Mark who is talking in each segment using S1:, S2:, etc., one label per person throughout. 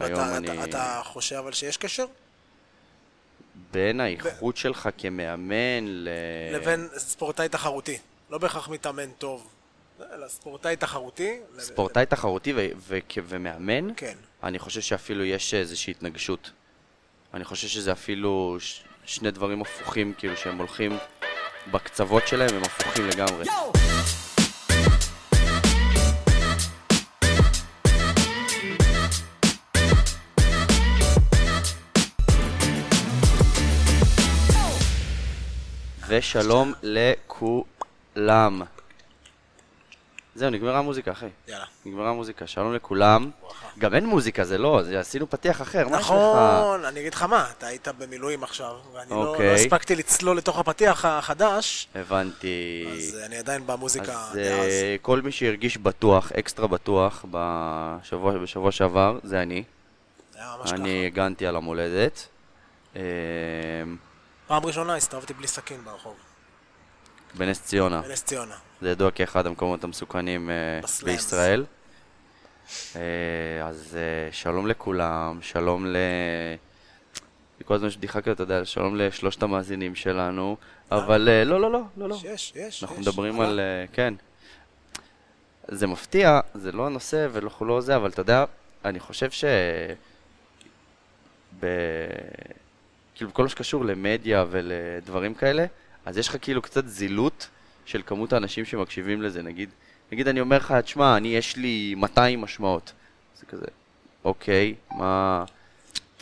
S1: היום
S2: אתה,
S1: אני...
S2: אתה, אתה חושב אבל שיש קשר?
S1: בין האיכות שלך כמאמן ל...
S2: לבין ספורטאי תחרותי. לא בהכרח מתאמן טוב, אלא ספורטאי תחרותי.
S1: ספורטאי תחרותי ו- ו- ומאמן,
S2: כן.
S1: אני חושב שאפילו יש איזושהי התנגשות. אני חושב שזה אפילו ש- שני דברים הפוכים, כאילו שהם הולכים בקצוות שלהם, הם הפוכים לגמרי. ושלום לכולם. זהו, נגמרה המוזיקה, אחי.
S2: יאללה.
S1: נגמרה המוזיקה, שלום לכולם. גם אין מוזיקה, זה לא, זה עשינו פתיח אחר, מה יש לך?
S2: נכון, אני אגיד לך מה, אתה היית במילואים עכשיו, ואני לא- לא
S1: אוקיי.
S2: הספקתי לצלול לתוך הפתיח החדש,
S1: הבנתי.
S2: אז אני עדיין במוזיקה
S1: אז. אה, כל מי שהרגיש בטוח, אקסטרה בטוח, בשבוע, בשבוע שעבר, זה אני.
S2: היה ממש ככה.
S1: אני הגנתי על המולדת. אה,
S2: פעם ראשונה הסתובבתי בלי סכין ברחוב,
S1: בנס ציונה.
S2: בנס ציונה.
S1: זה ידוע כאחד המקומות המסוכנים אה,
S2: בסלאמס.
S1: בישראל. אה, אז אה, שלום לכולם, שלום ל... כל הזמן יש בדיחה כזאת, אתה יודע, שלום לשלושת המאזינים שלנו, אבל לא, לא, לא, לא, לא.
S2: יש, יש, יש.
S1: אנחנו. מדברים. על... כן. זה מפתיע, זה לא הנושא ולא לא זה, אבל אתה יודע, אני חושב ש... כאילו, בכל מה שקשור למדיה ולדברים כאלה, אז יש לך כאילו קצת זילות של כמות האנשים שמקשיבים לזה, נגיד, נגיד אני אומר לך, תשמע, אני יש לי 200 משמעות. זה כזה, אוקיי, מה...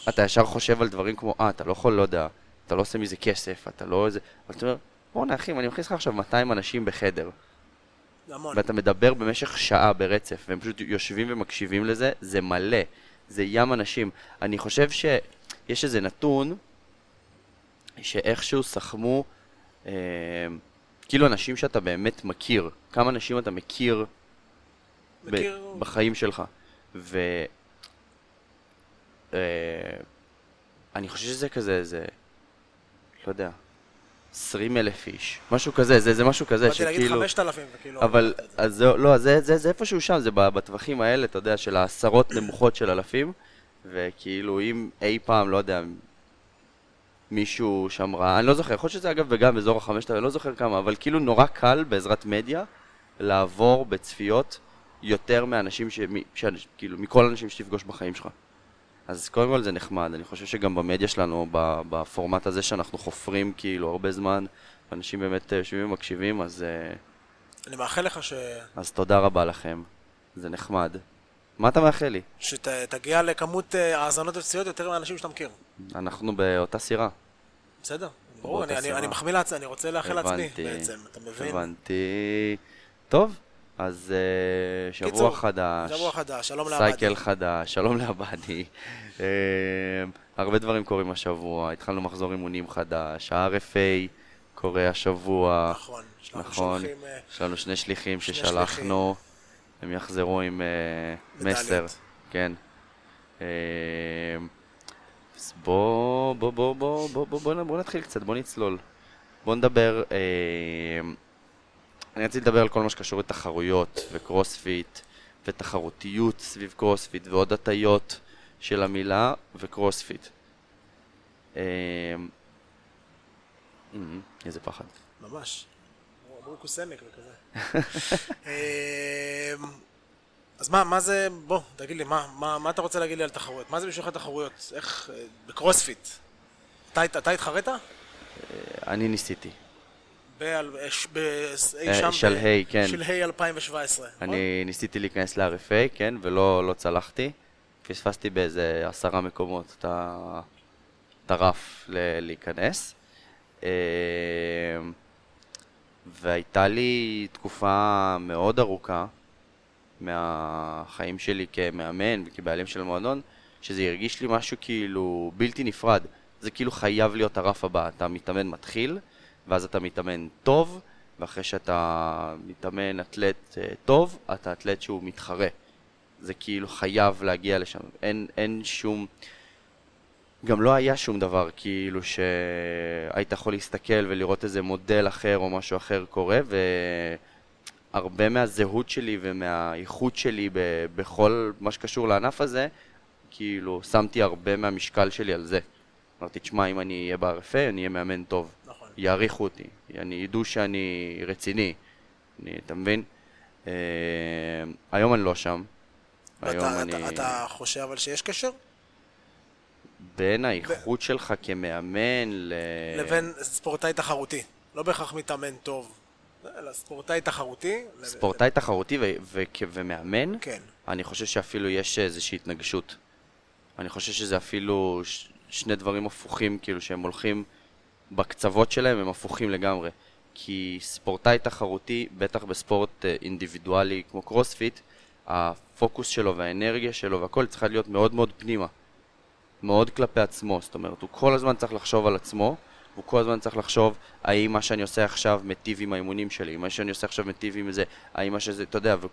S1: אתה ישר חושב על דברים כמו, אה, אתה לא יכול, לא יודע, אתה לא עושה מזה כסף, אתה לא איזה... אבל אתה אומר, בואנה אחי, אני מכניס לך עכשיו 200 אנשים בחדר,
S2: המון.
S1: ואתה מדבר במשך שעה ברצף, והם פשוט יושבים ומקשיבים לזה, זה מלא, זה ים אנשים. אני חושב שיש איזה נתון, שאיכשהו סכמו, אה, כאילו אנשים שאתה באמת מכיר, כמה אנשים אתה מכיר, ב-
S2: מכיר-
S1: בחיים שלך. ו... אה, אני חושב שזה כזה, זה... לא יודע, 20 אלף איש, משהו כזה, זה, זה משהו כזה,
S2: באתי להגיד
S1: שכאילו...
S2: 5,000 וכאילו...
S1: אבל, אז זה, לא, זה, זה, זה איפשהו שם, זה ב- בטווחים האלה, אתה יודע, של העשרות נמוכות של אלפים, וכאילו אם אי פעם, לא יודע, מישהו שם ראה, אני לא זוכר, יכול להיות שזה אגב וגם באזור החמשת, אני לא זוכר כמה, אבל כאילו נורא קל בעזרת מדיה לעבור בצפיות יותר מאנשים, ש, ש, כאילו, מכל האנשים שתפגוש בחיים שלך. אז קודם כל זה נחמד, אני חושב שגם במדיה שלנו, בפורמט הזה שאנחנו חופרים כאילו הרבה זמן, אנשים באמת אה, יושבים ומקשיבים, אז... אה,
S2: אני מאחל לך ש...
S1: אז תודה רבה לכם, זה נחמד. מה אתה מאחל לי?
S2: שתגיע לכמות אה, האזנות ופציעות יותר מאנשים שאתה מכיר.
S1: אנחנו באותה סירה.
S2: בסדר? ברור, אני- אני. אני מחמיא לעצמי, אני רוצה לאחל לעצמי בעצם, אתה מבין?
S1: הבנתי. טוב, אז אה, שבוע
S2: קיצור,
S1: חדש.
S2: שבוע חדש, שלום לעבדי.
S1: סייקל חדש, שלום לעבדי. אה, הרבה דברים קורים השבוע, התחלנו מחזור אימונים חדש, ה-RFA קורה השבוע.
S2: נכון, יש לנו
S1: נכון,
S2: שולחים, אה,
S1: יש לנו שני שליחים
S2: שני
S1: ששלחנו, הם יחזרו עם אה. מסר, כן. אה, אז בוא, בוא, בוא, בוא, בוא, בוא, בוא, בוא נתחיל קצת, בוא נצלול. בוא נדבר, אה, אני רציתי לדבר על כל מה שקשור לתחרויות וקרוספיט ותחרותיות סביב קרוספיט ועוד הטיות של המילה וקרוספיט. אה, אמ, איזה פחד.
S2: ממש. ברוקוס עמק וכזה. אמ, אז מה, מה זה, בוא, תגיד לי, מה, מה, מה אתה רוצה להגיד לי על תחרויות? מה זה בשבילך תחרויות? איך, אה, בקרוספיט. אתה, אתה התחרית?
S1: אני ניסיתי.
S2: אה, ב- אי
S1: אה,
S2: שם
S1: שלהי, כן.
S2: שלהי 2017. נכון?
S1: אני ניסיתי להיכנס ל-RFA, כן, ולא לא צלחתי. פספסתי באיזה עשרה מקומות את הרף להיכנס. והייתה לי תקופה מאוד ארוכה מהחיים שלי כמאמן וכבעלים של מועדון, שזה הרגיש לי משהו כאילו בלתי נפרד. זה כאילו חייב להיות הרף הבא. אתה מתאמן מתחיל, ואז אתה מתאמן טוב, ואחרי שאתה מתאמן אתלט אה, טוב, אתה אתלט שהוא מתחרה. זה כאילו חייב להגיע לשם. אין, אין שום... גם לא היה שום דבר כאילו שהיית יכול להסתכל ולראות איזה מודל אחר או משהו אחר קורה, והרבה מהזהות שלי ומהאיכות שלי ב- בכל מה שקשור לענף הזה, כאילו, שמתי הרבה מהמשקל שלי על זה. אמרתי, תשמע, אם אני אהיה ב-RFA, אני אהיה מאמן טוב.
S2: נכון.
S1: יעריכו אותי, אני ידעו שאני רציני, אני, אתה מבין? אה, היום אני לא שם. היום
S2: ואתה,
S1: אני...
S2: אתה, אתה חושב אבל שיש קשר?
S1: בין האיכות שלך כמאמן ל...
S2: לבין ספורטאי תחרותי. לא בהכרח מתאמן טוב, אלא ספורטאי תחרותי.
S1: ספורטאי תחרותי ו- ו- ומאמן,
S2: כן.
S1: אני חושב שאפילו יש איזושהי התנגשות. אני חושב שזה אפילו ש- שני דברים הפוכים, כאילו שהם הולכים בקצוות שלהם, הם הפוכים לגמרי. כי ספורטאי תחרותי, בטח בספורט אה, אינדיבידואלי כמו קרוספיט, הפוקוס שלו והאנרגיה שלו והכל צריכה להיות מאוד מאוד פנימה. מאוד כלפי עצמו, זאת אומרת, הוא כל הזמן צריך לחשוב על עצמו, הוא כל הזמן צריך לחשוב האם מה שאני עושה עכשיו מיטיב עם האימונים שלי, מה שאני עושה עכשיו מיטיב עם זה, האם מה שזה, אתה יודע, ו...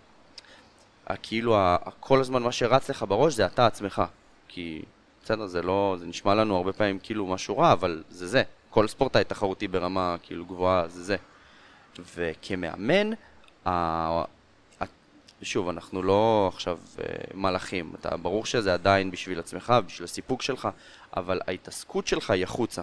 S1: כאילו, כל הזמן מה שרץ לך בראש זה אתה עצמך. כי, בסדר, זה לא, זה נשמע לנו הרבה פעמים כאילו משהו רע, אבל זה זה. כל ספורטאי תחרותי ברמה כאילו גבוהה זה זה. וכמאמן, שוב, אנחנו לא עכשיו אה, מלאכים, אתה, ברור שזה עדיין בשביל עצמך, בשביל הסיפוק שלך, אבל ההתעסקות שלך היא החוצה.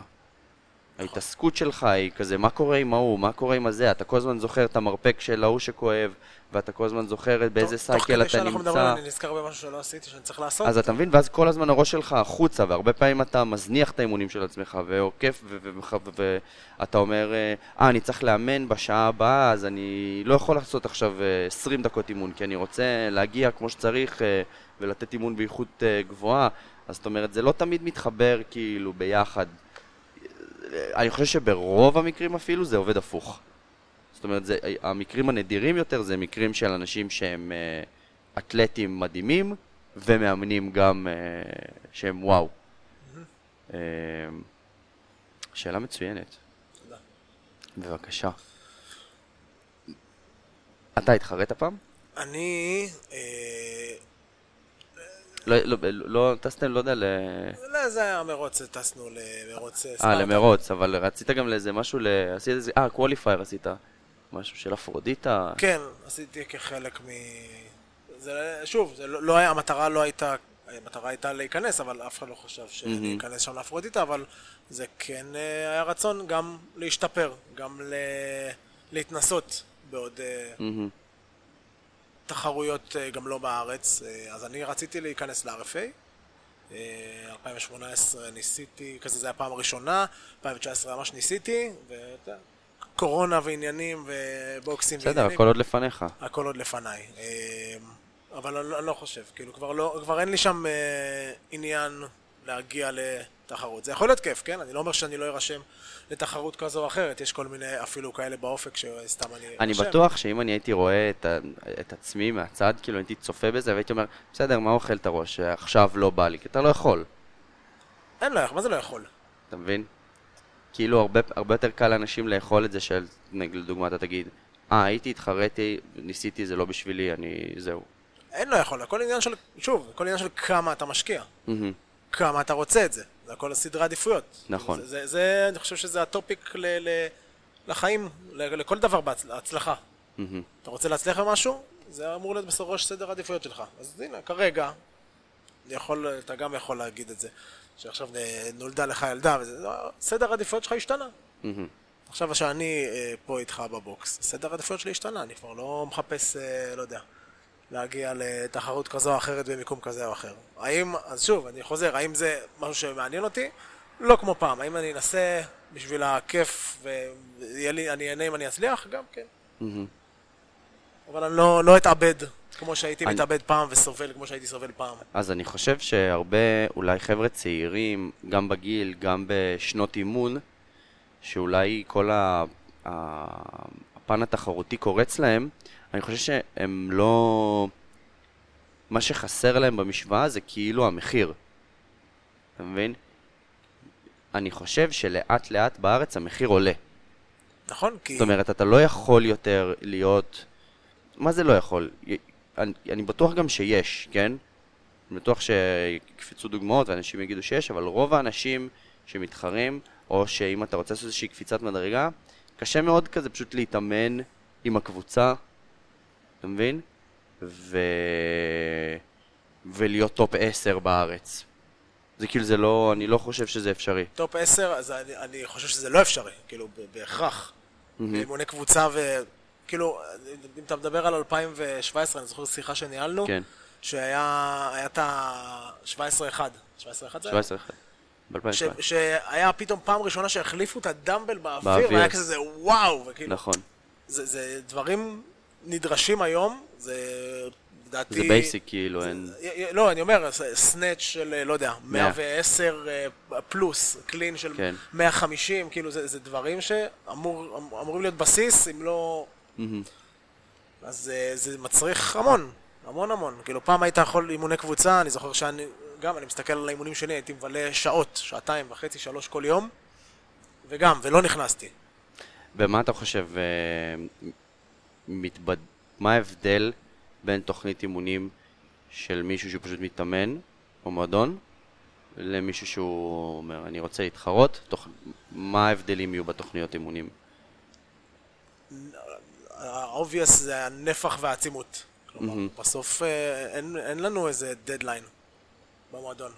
S1: ההתעסקות שלך היא כזה, מה קורה עם ההוא, מה קורה עם הזה, אתה כל הזמן זוכר את המרפק של ההוא שכואב, ואתה כל הזמן זוכר באיזה סייקל
S2: תוך כדי
S1: אתה
S2: שאנחנו מדברים,
S1: נמצא.
S2: אני נזכר במשהו שלא עשיתי, שאני צריך לעשות.
S1: אז אתה מבין, ואז כל הזמן הראש שלך החוצה, והרבה פעמים אתה מזניח את האימונים של עצמך, ועוקף, ואתה אומר, אה, אה, אני צריך לאמן בשעה הבאה, אז אני לא יכול לעשות עכשיו אה, 20 דקות אימון, כי אני רוצה להגיע כמו שצריך אה, ולתת אימון באיכות אה, גבוהה. אז זאת אומרת, זה לא תמיד מתחבר כאילו ביחד. אני חושב שברוב המקרים אפילו זה עובד הפוך. זאת אומרת, זה, המקרים הנדירים יותר זה מקרים של אנשים שהם אה, אתלטים מדהימים ומאמנים גם אה, שהם וואו. אה, שאלה מצוינת.
S2: תודה.
S1: בבקשה. אתה התחרט הפעם?
S2: אני... אה,
S1: לא, לא, לא, טסתם, לא יודע, ל...
S2: לא, זה היה מרוץ, טסנו למרוץ
S1: אה,
S2: ספרטה.
S1: למרוץ, אבל רצית גם לאיזה משהו, ל... עשית איזה, אה, qualifier עשית. משהו של אפרודיטה.
S2: כן, עשיתי כחלק מ... זה, שוב, זה לא, לא היה, המטרה לא הייתה, המטרה הייתה להיכנס, אבל אף אחד לא חשב שאני אכנס שם לאפרודיטה, אבל זה כן אה, היה רצון גם להשתפר, גם ל... להתנסות בעוד אה,
S1: מהמם.
S2: תחרויות אה, גם לא בארץ, אה, אז אני רציתי להיכנס ל-RFA. אה, 2018 ניסיתי, כזה זה הפעם הראשונה, 2019 ממש ניסיתי, ואתה יודע, קורונה ועניינים ובוקסים
S1: בסדר,
S2: ועניינים.
S1: הכל עוד לפניך.
S2: הכל עוד לפניי. אה, אבל אני, לא- אני לא חושב, כאילו כבר, לא, כבר אין לי שם אה, עניין להגיע לתחרות. זה יכול להיות כיף, כן? אני לא אומר שאני לא ארשם לתחרות כזו או אחרת, יש כל מיני אפילו כאלה באופק שסתם אני
S1: אני
S2: ארשם.
S1: בטוח שאם אני הייתי רואה את, ה, את עצמי מהצד, כאילו הייתי צופה בזה והייתי אומר, בסדר, מה אוכל את הראש? עכשיו לא בא לי, כי אתה לא יכול,
S2: אין לו איך, מה זה לא יכול?
S1: אתה מבין? כאילו הרבה, הרבה יותר קל לאנשים לאכול את זה של, נגיד לדוגמה, אתה תגיד, אה, הייתי, התחרתי, ניסיתי, זה לא בשבילי, אני... זהו.
S2: אין לו יכול, הכל עניין של, שוב, הכל עניין של כמה אתה משקיע,
S1: מהמם.
S2: כמה אתה רוצה את זה, זה הכל סדרי עדיפויות.
S1: נכון.
S2: זה, זה, זה, אני חושב שזה הטופיק ל, ל, לחיים, ל, לכל דבר בהצלחה.
S1: מהמם.
S2: אתה רוצה להצליח במשהו? זה אמור להיות בראש סדר העדיפויות שלך. אז הנה, כרגע, אני יכול, אתה גם יכול להגיד את זה, שעכשיו נולדה לך ילדה, וזה, לא, סדר העדיפויות שלך השתנה.
S1: מהמם.
S2: עכשיו שאני אה, פה איתך בבוקס, סדר העדיפויות שלי השתנה, אני כבר לא מחפש, אה, לא יודע, להגיע לתחרות כזו או אחרת במיקום כזה או אחר. האם, אז שוב, אני חוזר, האם זה משהו שמעניין אותי? לא כמו פעם. האם אני אנסה בשביל הכיף ואני אהנה אם אני אצליח? גם כן.
S1: מהמם.
S2: אבל אני לא, לא אתאבד כמו שהייתי
S1: אני-
S2: מתאבד פעם וסובל כמו שהייתי סובל פעם.
S1: אז אני חושב שהרבה, אולי חבר'ה צעירים, גם בגיל, גם בשנות אימון, שאולי כל. ה- הפן התחרותי קורץ להם, אני חושב שהם לא... מה שחסר להם במשוואה זה כאילו המחיר. אתה מבין? אני חושב שלאט לאט בארץ המחיר עולה.
S2: נכון? כי...
S1: זאת אומרת, אתה לא יכול יותר להיות... מה זה לא יכול? אני, אני בטוח גם שיש, כן? אני בטוח שיקפצו דוגמאות ואנשים יגידו שיש, אבל רוב האנשים שמתחרים, או שאם אתה רוצה לעשות איזושהי קפיצת מדרגה, קשה מאוד כזה פשוט להתאמן עם הקבוצה, אתה מבין? ו... ולהיות top 10 בארץ. זה כאילו, זה לא, אני לא חושב שזה אפשרי.
S2: top 10, אז אני, אני חושב שזה לא אפשרי, כאילו, בהכרח. אימוני קבוצה ו... כאילו, אם אתה מדבר על 2017, אני זוכר שיחה שניהלנו,
S1: כן,
S2: שהיה היה את ה-17-1. 17-1 זה היה?
S1: 17 אחד. ב-2017.
S2: ש- שהיה פתאום פעם ראשונה שהחליפו את ה dumbbell באוויר,
S1: באוויר.
S2: והיה כזה וואו, וכאילו,
S1: נכון.
S2: זה, זה דברים נדרשים היום, זה לדעתי...
S1: זה basic, כאילו, אין...
S2: לא, אני אומר, snatch של, אה, לא יודע,
S1: 100.
S2: 110 אה, פלוס, clean של
S1: כן.
S2: 150, כאילו, זה, זה דברים שאמורים להיות בסיס, אם לא...
S1: מהמם.
S2: אז אה, זה מצריך המון, המון המון. כאילו, פעם היית יכול אימוני קבוצה, אני זוכר שאני, גם, אני מסתכל על האימונים שלי, הייתי מבלה שעות, שעתיים וחצי, שלוש כל יום, וגם, ולא נכנסתי.
S1: ומה אתה חושב, מתבד... מה ההבדל בין תוכנית אימונים של מישהו שהוא פשוט מתאמן, או מועדון, למישהו שהוא אומר, אני רוצה להתחרות? תוך... מה ההבדלים יהיו בתוכניות אימונים?
S2: ה-obvious זה הנפח והעצימות. כלומר, בסוף אה, אין, אין לנו איזה דדליין במועדון.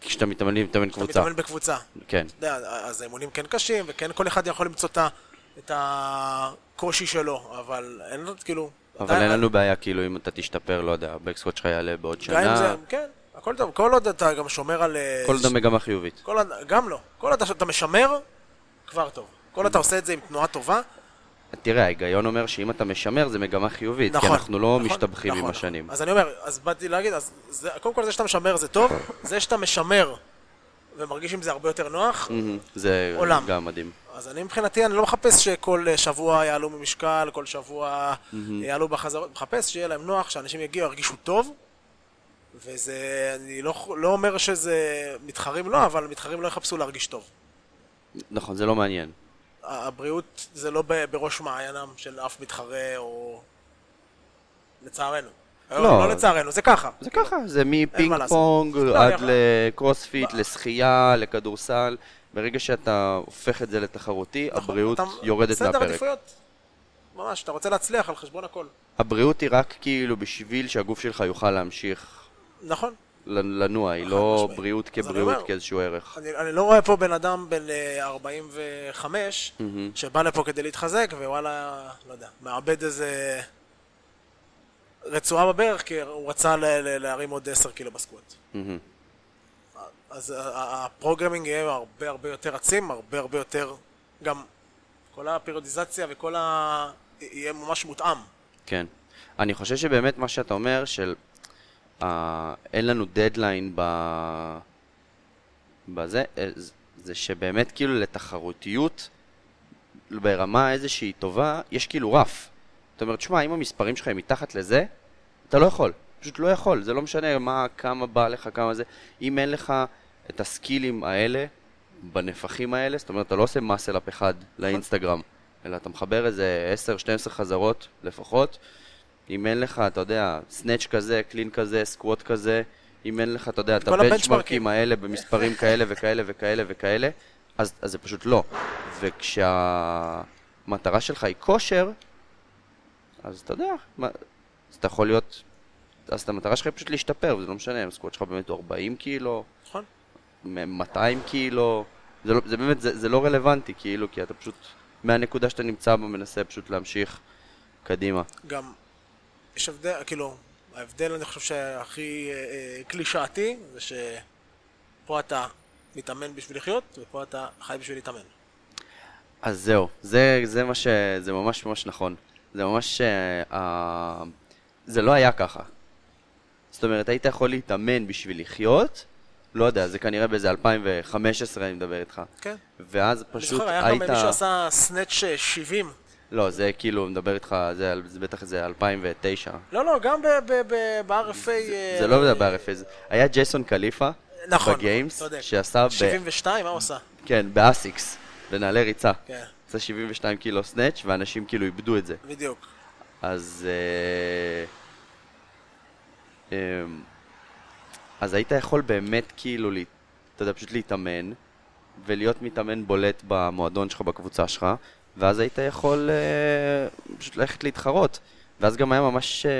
S1: כשאתה מתאמן, מתאמן קבוצה.
S2: מתאמן בקבוצה.
S1: כן,
S2: אתה יודע, אז האימונים כן קשים, וכן כל אחד יכול למצוא את ה- את הקושי שלו, אבל אין לו, כאילו...
S1: אבל אין לנו בעיה, כאילו, אם אתה תשתפר, לא יודע, הבקסקוט שלך יעלה בעוד
S2: גם אם זה,
S1: שנה,
S2: כן, הכל טוב, כל עוד אתה גם שומר על... אה,
S1: כל עוד המגמה חיובית.
S2: כל גם לא. כל עוד אתה משמר, כבר טוב. כל עוד אתה עושה את זה עם תנועה טובה,
S1: תראה, ההיגיון אומר שאם אתה משמר זה מגמה חיובית, כי
S2: נכון.
S1: אנחנו לא
S2: נכון,
S1: משתבחים עם
S2: נכון,
S1: השנים.
S2: נכון. אז אני אומר, אז באתי להגיד, אז זה, קודם כל זה שאתה משמר זה טוב, זה שאתה משמר ומרגיש עם זה הרבה יותר נוח,
S1: זה
S2: עולם.
S1: גם מדהים.
S2: אז אני מבחינתי, אני לא מחפש שכל שבוע יעלו ממשקל, כל שבוע יעלו בחזרות, מחפש שיהיה להם נוח, שאנשים יגיעו, ירגישו טוב, וזה, אני לא, לא אומר שזה מתחרים לא, אבל מתחרים לא יחפשו להרגיש טוב.
S1: נכון, זה לא מעניין.
S2: הבריאות זה לא בראש מעיינם של אף מתחרה, או... לצערנו.
S1: לא.
S2: לא לצערנו, זה ככה.
S1: זה ככה, זה מפינג. פונג
S2: לא,
S1: עד לקרוספיט, לשחייה, לכדורסל. ברגע שאתה הופך את זה לתחרותי,
S2: נכון,
S1: הבריאות יורדת
S2: סדר
S1: מהפרק.
S2: עדיפויות. ממש, אתה רוצה להצליח על חשבון הכל.
S1: הבריאות היא רק כאילו בשביל שהגוף שלך יוכל להמשיך
S2: נכון.
S1: לנוע, היא לא. בריאות כבריאות, כאיזשהו ערך.
S2: אני, אני לא רואה פה בן אדם בן אה, 45
S1: מהמם.
S2: שבא לפה כדי להתחזק, ווואלה, לא יודע, מאבד איזה רצועה בברך, כי הוא רצה להרים עוד 10 קילו ב squat.
S1: מהמם.
S2: אז ה- ה- ה programming יהיה הרבה הרבה יותר עצים, הרבה הרבה יותר, גם כל ה periodization וכל ה... יהיה ממש מותאם.
S1: כן. אני חושב שבאמת מה שאתה אומר, של אה, אין לנו דדליין ב... בזה, אה, זה שבאמת כאילו לתחרותיות ברמה איזושהי טובה, יש כאילו רף. זאת אומרת, שמע, אם המספרים שלך הם מתחת לזה, אתה לא יכול. פשוט לא יכול. זה לא משנה מה, כמה בא לך, כמה זה. אם אין לך את הסקילים האלה, בנפחים האלה, זאת אומרת, אתה לא עושה מאסל-אפ אחד לאינסטגרם, אלא אתה מחבר איזה 10-12 חזרות לפחות. אם אין לך, אתה יודע, סנאץ' כזה, קלין כזה, סקווט כזה, אם אין לך, אתה יודע, את
S2: הבנצ'מרקים.
S1: האלה במספרים כאלה וכאלה וכאלה וכאלה, אז, אז זה פשוט לא. וכשהמטרה שלך היא כושר, אז אתה יודע, מה, אז אתה יכול להיות, אז המטרה שלך היא פשוט להשתפר, וזה לא משנה, אם הסקווט שלך באמת הוא 40 קילו,
S2: נכון?
S1: 200 קילו, זה, לא, זה באמת, זה, זה לא רלוונטי, כאילו, כי אתה פשוט, מהנקודה שאתה נמצא בה, מנסה פשוט להמשיך קדימה.
S2: גם יש הבדל, כאילו, ההבדל אני חושב שהכי אה, אה, קלישאתי זה שפה אתה מתאמן בשביל לחיות ופה אתה חי בשביל להתאמן.
S1: אז זהו, זה, זה מה ש... זה ממש ממש נכון. זה ממש... Uh, זה לא היה ככה. זאת אומרת, היית יכול להתאמן בשביל לחיות, לא יודע, זה כנראה באיזה 2015 אני מדבר איתך.
S2: כן.
S1: ואז
S2: אני
S1: פשוט
S2: זוכר, היה
S1: היית...
S2: גם מישהו עשה סנאץ' 70.
S1: לא, זה כאילו, מדבר איתך, זה, זה בטח איזה 2009.
S2: לא, לא, גם ב-RFA...
S1: זה לא יודע ב-RFA, זה- היה ג'ייסון קליפה
S2: נכון,
S1: בגיימס,
S2: צודק.
S1: שעשה ב...
S2: 72, מה הוא עושה?
S1: כן, באסיקס, בנעלי ריצה.
S2: כן,
S1: עשה 72 קילו סנאץ', ואנשים כאילו איבדו את זה.
S2: בדיוק.
S1: אז... אה, אמ, אז היית יכול באמת כאילו, אתה יודע, פשוט להתאמן, ולהיות מתאמן בולט במועדון שלך, בקבוצה שלך, ואז היית יכול אה, פשוט ללכת להתחרות. ואז גם היה ממש אה,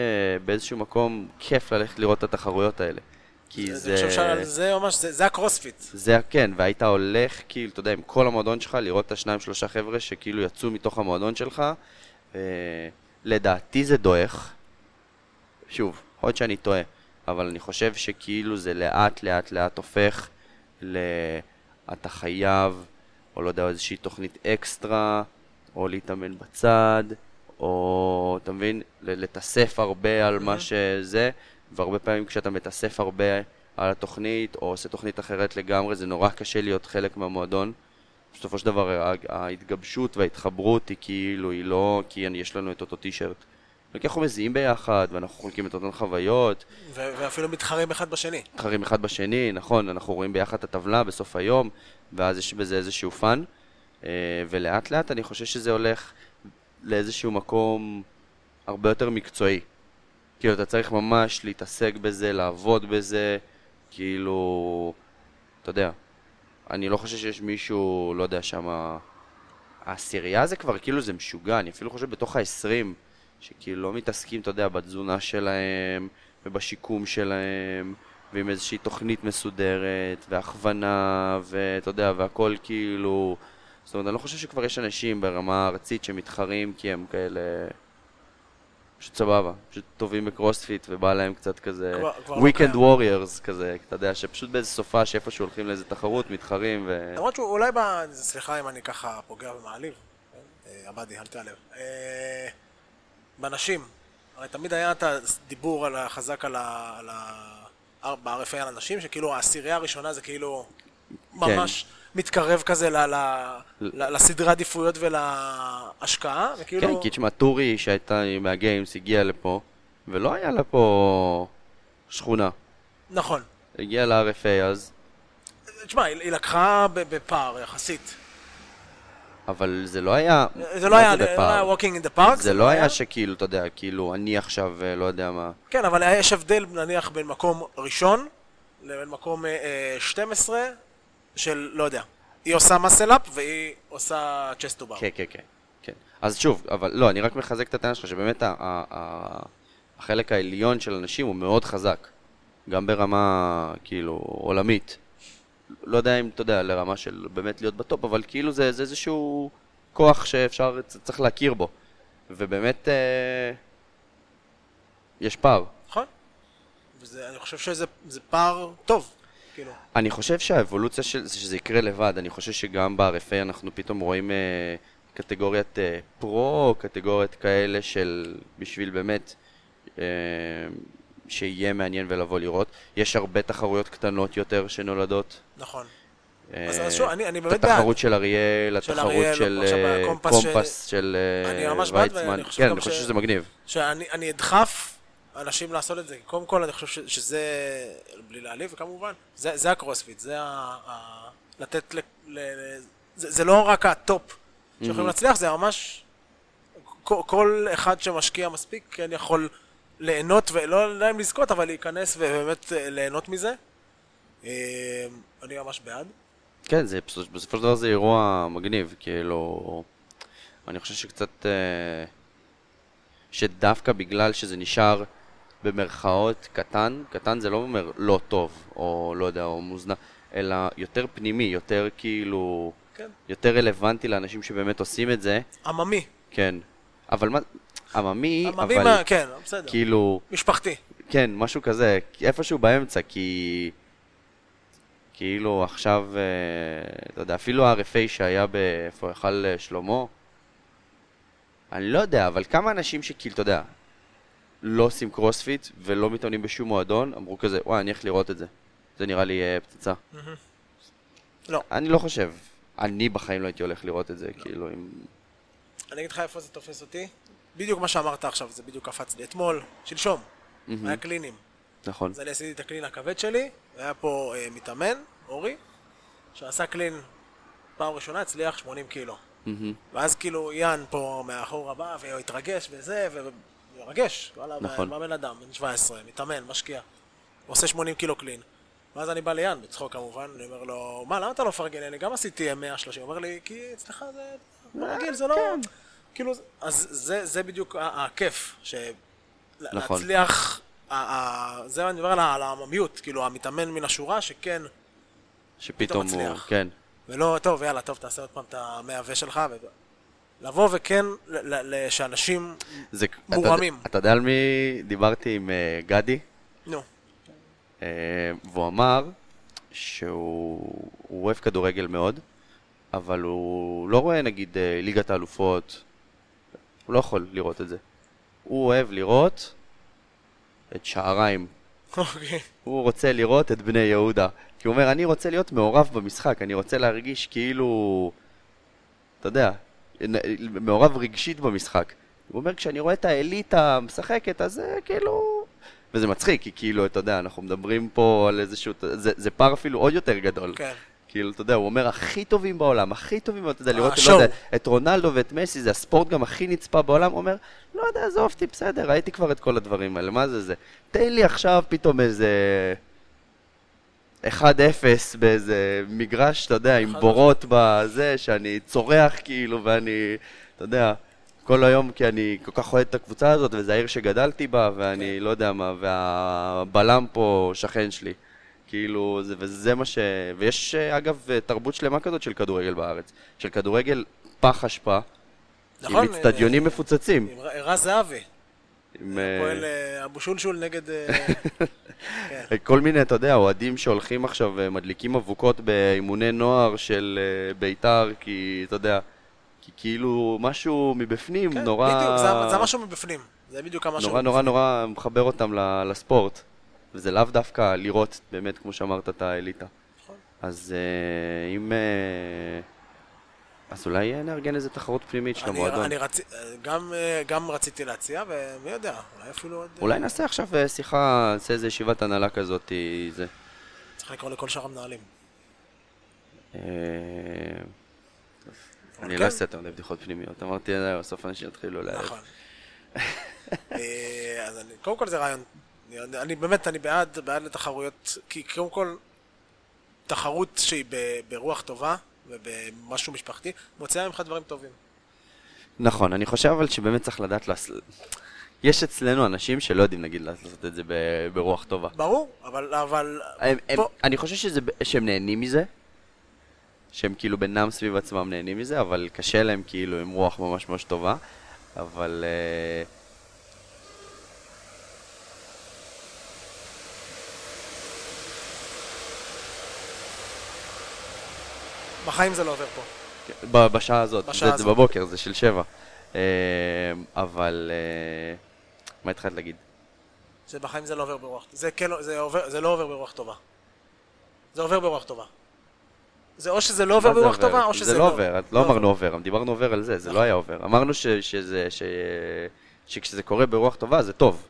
S1: באיזשהו מקום כיף ללכת לראות את התחרויות האלה. כי
S2: אני
S1: זה...
S2: חושב שזה ממש, זה זה הקרוספיט.
S1: זה כן, והיית הולך, כאילו, אתה יודע, עם כל המועדון שלך, לראות את השניים שלושה חבר'ה שכאילו יצאו מתוך המועדון שלך. אה, לדעתי זה דועך. שוב, להיות שאני טועה, אבל אני חושב שכאילו זה לאט לאט לאט הופך ל... אתה חייב, או לא יודע, איזושהי תוכנית אקסטרה, או להתאמן בצד, או, אתה מבין, לתאסף הרבה על מה שזה, והרבה פעמים כשאתה מתאסף הרבה על התוכנית, או עושה תוכנית אחרת לגמרי, זה נורא קשה להיות חלק מהמועדון. בסופו של דבר ההתגבשות וההתחברות היא כאילו, היא לא כי אני- יש לנו את אותו טישרט. כי אנחנו מזיעים ביחד, ואנחנו חולקים את אותן חוויות,
S2: ו- ואפילו מתחרים אחד בשני.
S1: מתחרים אחד בשני, נכון, אנחנו רואים ביחד את הטבלה בסוף היום, ואז יש בזה איזשהו fun, אה, ולאט לאט אני חושב שזה הולך לאיזשהו מקום הרבה יותר מקצועי. כאילו, אתה צריך ממש להתעסק בזה, לעבוד בזה, כאילו, אתה יודע, אני לא חושב שיש מישהו, לא יודע, שמה... העשירייה זה כבר כאילו זה משוגע, אני אפילו חושב בתוך ה-20, שכאילו לא מתעסקים, אתה יודע, בתזונה שלהם, ובשיקום שלהם, ועם איזושהי תוכנית מסודרת, והכוונה, ואתה יודע, והכל כאילו... זאת אומרת, אני לא חושב שכבר יש אנשים ברמה ארצית שמתחרים כי הם כאלה... פשוט סבבה, פשוט טובים בקרוספיט ובא להם קצת כזה
S2: לא
S1: weekend warriors כזה, אתה יודע, שפשוט באיזה סופה שאיפשהו הולכים לאיזה תחרות, מתחרים ו...
S2: למרות שהוא אולי ב... סליחה אם אני ככה פוגע ומעליב, כן? אה, עבדי, אל תיעלב. אה, בנשים, הרי תמיד היה את הדיבור על החזק על ה... על ה... ב-RFA על הנשים, שכאילו העשירייה הראשונה זה כאילו ממש מתקרב כזה ל... ל... ל... לסדרי עדיפויות ולהשקעה, וכאילו...
S1: כן, כי תשמע, טורי שהייתה מהגיימס הגיעה לפה, ולא היה לה פה שכונה.
S2: נכון.
S1: הגיעה ל-RFA אז,
S2: תשמע, היא היא לקחה בפער יחסית.
S1: אבל זה לא היה...
S2: זה לא היה
S1: זה
S2: לא? היה walking in the park,
S1: זה לא היה שכאילו, אתה יודע, כאילו, אני עכשיו, אה, לא יודע מה...
S2: כן, אבל יש הבדל נניח בין מקום ראשון לבין מקום אה, אה, 12 של, לא יודע, היא עושה מסל-אפ והיא עושה צ'סט טו בר.
S1: כן, כן, כן, כן. אז שוב, אבל לא, אני רק מחזק את הטענה שלך, שבאמת ה- ה- ה- החלק העליון של אנשים הוא מאוד חזק. גם ברמה, כאילו, עולמית. לא יודע אם, אתה יודע, לרמה של באמת להיות בטופ, אבל כאילו זה, זה איזשהו כוח שאפשר, צריך להכיר בו. ובאמת, אה, יש פער.
S2: נכון? וזה, אני חושב שזה זה פער טוב, כאילו.
S1: אני חושב שהאבולוציה של זה שזה יקרה לבד, אני חושב שגם ב-RFA אנחנו פתאום רואים אה, קטגוריית אה, פרו, קטגוריות כאלה של בשביל באמת אה, שיהיה מעניין ולבוא לראות. יש הרבה תחרויות קטנות יותר שנולדות.
S2: נכון. אז- אז שוב, אני- אני באמת
S1: את התחרות של אריאל, התחרות של קומפס של אה,
S2: אני ממש בעד,
S1: ויצמן.
S2: ואני חושב
S1: כן, אני חושב שזה מגניב.
S2: שאני אני אדחף אנשים לעשות את זה. קודם כל, אני חושב ש, שזה, בלי להעליב כמובן, זה, זה הקרוספיט, זה ה, ה, לתת ל... ל זה, זה לא רק ה top שיכולים להצליח, זה ממש... כל, כל אחד שמשקיע מספיק כן יכול ליהנות, ולא יודע אם לזכות, אבל להיכנס ובאמת אה, ליהנות מזה. אה, אני ממש בעד.
S1: כן, זה, בסופו- בסופו של דבר זה אירוע מגניב, כאילו... אני חושב שקצת... אה, שדווקא בגלל שזה נשאר במרכאות קטן, קטן זה לא אומר לא טוב, או לא יודע, או מוזנח, אלא יותר פנימי, יותר כאילו...
S2: כן.
S1: יותר רלוונטי לאנשים שבאמת עושים את זה,
S2: עממי.
S1: כן. אבל מה... עממי,
S2: עממי,
S1: אבל
S2: מה, כן, בסדר.
S1: כאילו...
S2: משפחתי.
S1: כן, משהו כזה, איפשהו באמצע, כי... כאילו עכשיו, אה, אתה יודע, אפילו ה-RFA שהיה ב... איפה יכל אה, שלמה, אני לא יודע, אבל כמה אנשים שכאילו, אתה יודע, לא עושים קרוספיט ולא מתאמנים בשום מועדון, אמרו כזה, וואי, אני הולך לראות את זה. זה נראה לי אה, פצצה.
S2: לא.
S1: אני לא חושב. אני בחיים לא הייתי הולך לראות את זה, כאילו, אם...
S2: אני אגיד לך איפה זה תופס אותי. בדיוק מה שאמרת עכשיו, זה בדיוק קפץ לי אתמול, שלשום, היה קלינים.
S1: נכון.
S2: אז אני עשיתי את הקלין הכבד שלי, והיה פה אה, מתאמן, אורי, שעשה קלין פעם ראשונה, הצליח 80 קילו.
S1: מהמם.
S2: ואז כאילו יאן פה מאחור הבא, והוא התרגש וואלה,
S1: נכון.
S2: מה בן אדם, בן 17, מתאמן, משקיע. עושה 80 קילו קלין. ואז אני בא ליאן, בצחוק כמובן, אני אומר לו, מה, למה אתה לא מפרגן לי? אני גם עשיתי 130. הוא אומר לי, כי אצלך זה... רגיל, זה לא... כאילו, אז זה, זה בדיוק הכיף,
S1: נכון.
S2: שלהצליח, זה אני מדבר על העממיות, כאילו המתאמן מן השורה שכן,
S1: שפתאום הוא. כן.
S2: ולא, טוב, יאללה, טוב, תעשה עוד פעם את המאה ו שלך, ו... לבוא וכן, שאנשים,
S1: זה,
S2: מורמים.
S1: אתה, אתה יודע על מי דיברתי עם אה, גדי?
S2: נו,
S1: אה, והוא אמר שהוא הוא אוהב כדורגל מאוד, אבל הוא לא רואה נגיד אה, ליגת האלופות, הוא לא יכול לראות את זה. הוא אוהב לראות את שעריים.
S2: אוקיי,
S1: הוא רוצה לראות את בני יהודה. כי הוא אומר, אני רוצה להיות מעורב במשחק, אני רוצה להרגיש כאילו, אתה יודע, מעורב רגשית במשחק. הוא אומר, כשאני רואה את האליטה משחקת, אז זה כאילו... וזה מצחיק, כי כאילו, אתה יודע, אנחנו מדברים פה על איזשהו... זה, זה פער אפילו עוד יותר גדול.
S2: כן.
S1: כאילו, אתה יודע, הוא אומר, הכי טובים בעולם, הכי טובים, אתה יודע, לראות, לא. יודע, את רונלדו ואת מסי, זה הספורט גם הכי נצפה בעולם, הוא אומר, לא יודע, עזוב אותי, בסדר, ראיתי כבר את כל הדברים האלה, מה זה זה? תן לי עכשיו פתאום איזה 1-0 באיזה מגרש, אתה יודע, עם בורות בזה, שאני צורח כאילו, ואני, אתה יודע, כל היום כי אני כל כך אוהד את הקבוצה הזאת, וזו העיר שגדלתי בה, ואני
S2: כן.
S1: לא יודע מה, והבלם פה שכן שלי. כאילו, זה, וזה מה ש... ויש אגב תרבות שלמה כזאת של כדורגל בארץ. של כדורגל פח אשפה,
S2: נכון,
S1: עם אצטדיונים
S2: אה,
S1: מפוצצים.
S2: עם רז זהבי,
S1: עם אה,
S2: פועל אה, אבו שולשול נגד... אה, כן.
S1: כל מיני, אתה יודע, אוהדים שהולכים עכשיו ומדליקים אבוקות באימוני נוער של בית"ר, כי, אתה יודע, כי כאילו משהו מבפנים
S2: כן,
S1: נורא...
S2: בדיוק, זה- זה משהו מבפנים. זה בדיוק המשהו
S1: נורא נורא נורא מחבר אותם לספורט. וזה לאו דווקא לראות, באמת, כמו שאמרת, את האליטה.
S2: נכון.
S1: אז אם... אז אולי נארגן איזה תחרות פנימית של המועדון.
S2: אני רצי- גם, גם רציתי להציע, ומי יודע, אולי אפילו עוד...
S1: אולי נעשה עכשיו אה, שיחה, נעשה איזה ישיבת הנהלה כזאת, אה, זה.
S2: צריך לקרוא לכל שאר המנהלים.
S1: אה, אני
S2: כן.
S1: לא אעשה יותר מדי בדיחות פנימיות, אמרתי, "אה, בסוף אנשים יתחילו ל...
S2: נכון. אז אני, קודם כל זה רעיון. אני, באמת, אני בעד, בעד לתחרויות, כי קודם כל, תחרות שהיא ברוח טובה ובמשהו משפחתי, מוציאה ממך דברים טובים.
S1: נכון, אני חושב אבל שבאמת צריך לדעת לעשות... יש אצלנו אנשים שלא יודעים, נגיד, לעשות את זה ברוח טובה.
S2: ברור, אבל, אבל,
S1: הם, הם,
S2: פה-
S1: אני חושב שזה, שהם נהנים מזה, שהם כאילו בינם סביב עצמם נהנים מזה, אבל קשה להם כאילו עם רוח ממש ממש טובה, אבל... Uh,
S2: בחיים זה לא עובר פה.
S1: ב- בשעה הזאת,
S2: בשעה
S1: זה, זה
S2: הזאת.
S1: בבוקר, זה של שבע. Uh, אבל... Uh, מה התחלת להגיד?
S2: זה בחיים זה לא עובר ברוח, זה כן, לא- זה, עובר, זה לא עובר ברוח טובה. זה עובר ברוח טובה. זה או שזה לא עובר
S1: זה
S2: ברוח
S1: עובר?
S2: טובה, או שזה
S1: זה לא עובר, לא
S2: עובר.
S1: אמרנו עובר, דיברנו עובר על זה, זה לא
S2: נכון.
S1: היה עובר. אמרנו ש- שזה, ש- שכשזה קורה ברוח טובה זה טוב.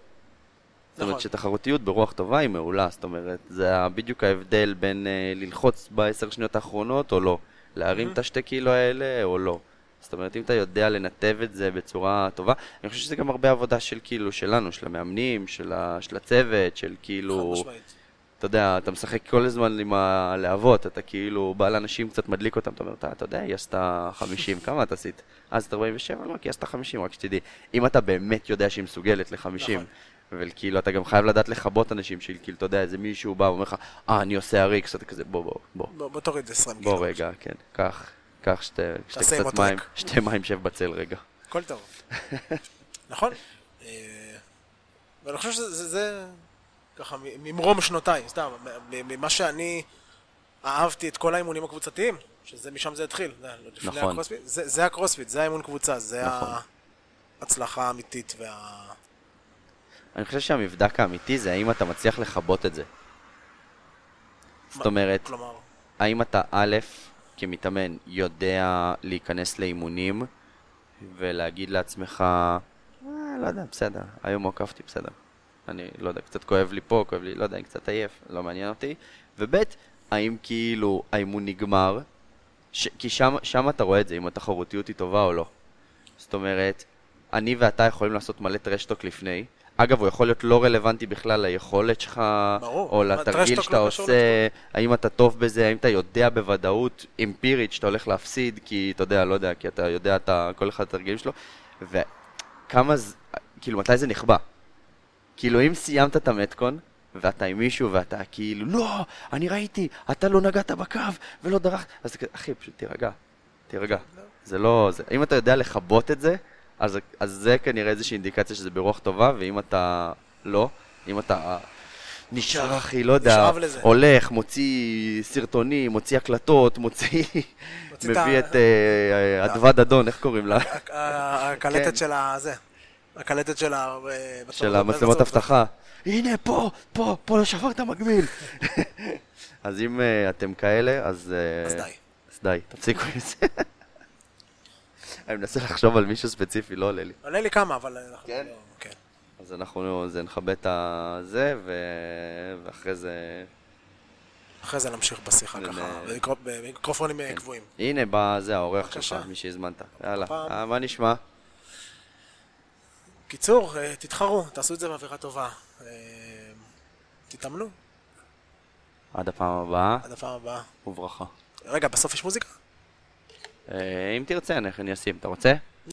S1: זאת אומרת
S2: נכון.
S1: שתחרותיות ברוח טובה היא מעולה, זאת אומרת, זה בדיוק ההבדל בין אה, ללחוץ בעשר שניות האחרונות או לא, להרים. את השתי קילו האלה או לא. זאת אומרת, אם אתה יודע לנתב את זה בצורה טובה, אני חושב שזה גם הרבה עבודה של כאילו, שלנו, של המאמנים, של, ה, של הצוות, של כאילו...
S2: חד משמעית.
S1: אתה יודע, אתה משחק כל הזמן עם הלהבות, אתה כאילו בא לאנשים, קצת מדליק אותם, אתה אומר, אתה, יודע, היא עשתה 50, כמה את עשית? אז את 47? לא, כי היא עשתה 50, רק שתדעי. אם אתה באמת יודע שהיא מסוגלת ל-50,
S2: נכון.
S1: וכאילו, אתה גם חייב לדעת לכבות אנשים, שכאילו, אתה יודע, איזה מישהו בא ואומר לך, אה, אני עושה אריקס, אתה כזה, בוא, בוא, בוא,
S2: בוא, בוא תוריד 20
S1: בוא
S2: קילו.
S1: רגע, כן, קח, קח שתי, שתי קצת מים. שתי מים, שב בצל רגע.
S2: הכל טוב. נכון? אה, ואני חושב שזה זה, זה ככה ממרום שנותיי, סתם, ממה שאני אהבתי את כל האימונים הקבוצתיים, שזה משם זה התחיל, זה,
S1: נכון.
S2: הקרוספיט, זה, זה הקרוספיט, זה האימון קבוצה, זה
S1: נכון.
S2: ההצלחה האמיתית וה...
S1: אני חושב שהמבדק האמיתי זה האם אתה מצליח לכבות את זה. זאת אומרת,
S2: כלומר,
S1: האם אתה א', כמתאמן, יודע להיכנס לאימונים ולהגיד לעצמך, אה, לא יודע, בסדר, היום עקפתי, בסדר. אני לא יודע, קצת כואב לי פה, כואב לי, לא יודע, אני קצת עייף, לא מעניין אותי. וב', האם כאילו האימון נגמר, ש... כי שם, שם אתה רואה את זה, אם התחרותיות היא טובה או לא. זאת אומרת, אני ואתה יכולים לעשות מלא טרשטוק לפני, אגב, הוא יכול להיות לא רלוונטי בכלל ליכולת שלך,
S2: ברור.
S1: או לתרגיל
S2: טרשטוק
S1: שאתה
S2: לא
S1: עושה, האם אתה טוב בזה, האם אתה יודע בוודאות אמפירית שאתה הולך להפסיד, כי אתה יודע, לא יודע, כי אתה יודע את ה- כל אחד התרגילים שלו, וכמה, כאילו, מתי זה נכבה? כאילו, אם סיימת את המטקון, ואתה עם מישהו, ואתה כאילו, לא, אני ראיתי, אתה לא נגעת בקו, ולא דרכת, אז אחי, פשוט תירגע, תירגע. זה לא, זה, אם אתה יודע לכבות את זה, אז, אז זה כנראה איזושהי אינדיקציה שזה ברוח טובה, ואם אתה לא, אם אתה נשאר, אחי, לא יודע. הולך, מוציא סרטונים, מוציא הקלטות, מוציא,
S2: מוציא את
S1: מביא
S2: ה-
S1: את אה, אדווה דדון, איך קוראים לה?
S2: הקלטת
S1: כן.
S2: של הזה. הקלטת של ה... אה,
S1: של המצלמות אבטחה. הנה, פה, פה, פה שברת מגביל. אז אם אה, אתם כאלה, אז... אה,
S2: אז די.
S1: אז די, תפסיקו עם זה. אני מנסה לחשוב על מישהו ספציפי, לא עולה לי.
S2: עולה לי כמה, אבל
S1: כן?
S2: לא... כן.
S1: אז אנחנו, נכבה את הזה, ואחרי זה...
S2: אחרי זה נמשיך בשיחה ככה, במיקרו- במיקרופונים אה, קבועים.
S1: הנה בא, זה האורח. שלך, מי שהזמנת. יאללה, מה נשמע?
S2: קיצור, אה, תתחרו, תעשו את זה באווירה טובה. אה, תתאמנו,
S1: עד הפעם הבאה,
S2: עד הפעם הבאה.
S1: וברכה.
S2: רגע, בסוף יש מוזיקה?
S1: אה, אם תרצה, אני אני אשים. אתה רוצה?